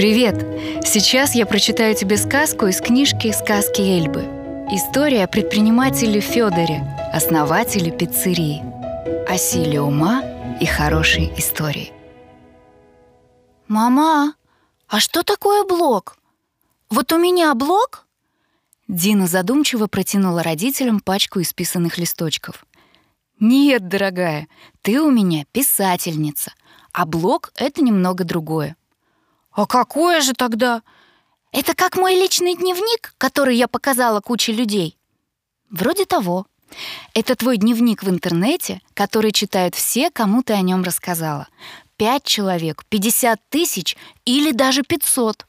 Привет! Сейчас я прочитаю тебе сказку из книжки «Сказки Эльбы». История о предпринимателе Федоре, основателе пиццерии. О силе ума и хорошей истории. Мама, а что такое блок? Вот у меня блок? Дина задумчиво протянула родителям пачку исписанных листочков. «Нет, дорогая, ты у меня писательница, а блог — это немного другое. А какое же тогда? Это как мой личный дневник, который я показала куче людей? Вроде того. Это твой дневник в интернете, который читают все, кому ты о нем рассказала. Пять человек, пятьдесят тысяч или даже пятьсот.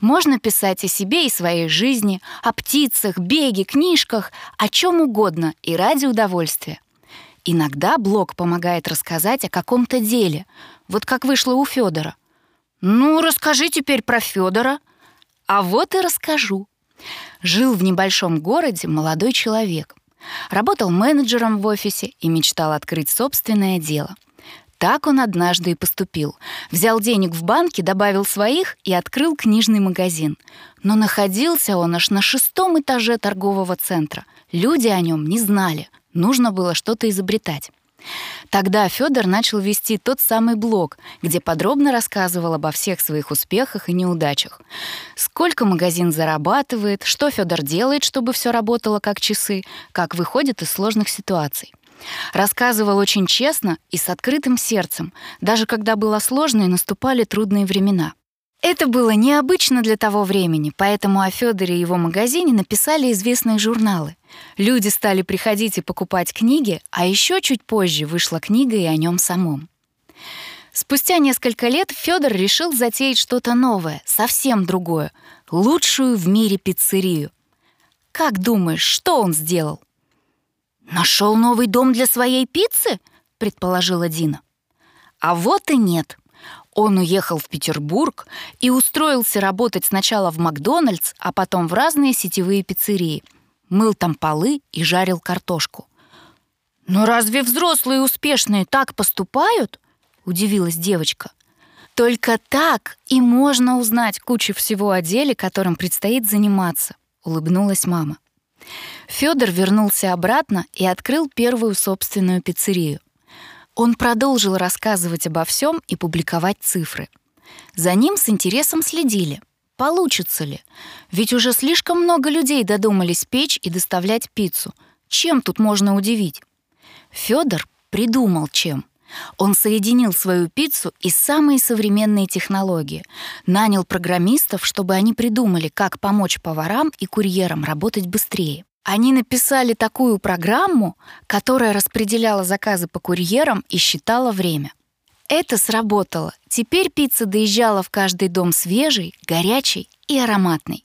Можно писать о себе и своей жизни, о птицах, беге, книжках, о чем угодно и ради удовольствия. Иногда блог помогает рассказать о каком-то деле, вот как вышло у Федора. Ну, расскажи теперь про Федора. А вот и расскажу. Жил в небольшом городе молодой человек. Работал менеджером в офисе и мечтал открыть собственное дело. Так он однажды и поступил. Взял денег в банке, добавил своих и открыл книжный магазин. Но находился он аж на шестом этаже торгового центра. Люди о нем не знали. Нужно было что-то изобретать. Тогда Федор начал вести тот самый блог, где подробно рассказывал обо всех своих успехах и неудачах. Сколько магазин зарабатывает, что Федор делает, чтобы все работало как часы, как выходит из сложных ситуаций. Рассказывал очень честно и с открытым сердцем, даже когда было сложно и наступали трудные времена. Это было необычно для того времени, поэтому о Федоре и его магазине написали известные журналы. Люди стали приходить и покупать книги, а еще чуть позже вышла книга и о нем самом. Спустя несколько лет Федор решил затеять что-то новое, совсем другое, лучшую в мире пиццерию. Как думаешь, что он сделал? Нашел новый дом для своей пиццы? предположила Дина. А вот и нет. Он уехал в Петербург и устроился работать сначала в Макдональдс, а потом в разные сетевые пиццерии. Мыл там полы и жарил картошку. «Но разве взрослые успешные так поступают?» — удивилась девочка. «Только так и можно узнать кучу всего о деле, которым предстоит заниматься», — улыбнулась мама. Федор вернулся обратно и открыл первую собственную пиццерию. Он продолжил рассказывать обо всем и публиковать цифры. За ним с интересом следили. Получится ли? Ведь уже слишком много людей додумались печь и доставлять пиццу. Чем тут можно удивить? Федор придумал чем. Он соединил свою пиццу и самые современные технологии. Нанял программистов, чтобы они придумали, как помочь поварам и курьерам работать быстрее. Они написали такую программу, которая распределяла заказы по курьерам и считала время. Это сработало. Теперь пицца доезжала в каждый дом свежей, горячей и ароматной.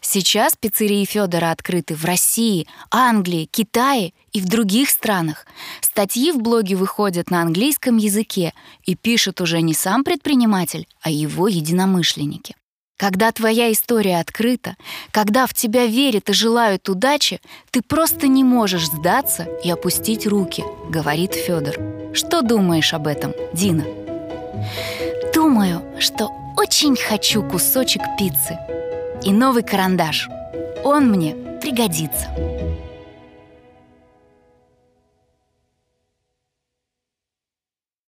Сейчас пиццерии Федора открыты в России, Англии, Китае и в других странах. Статьи в блоге выходят на английском языке и пишет уже не сам предприниматель, а его единомышленники. Когда твоя история открыта, когда в тебя верят и желают удачи, ты просто не можешь сдаться и опустить руки, говорит Федор. Что думаешь об этом, Дина? Думаю, что очень хочу кусочек пиццы и новый карандаш. Он мне пригодится.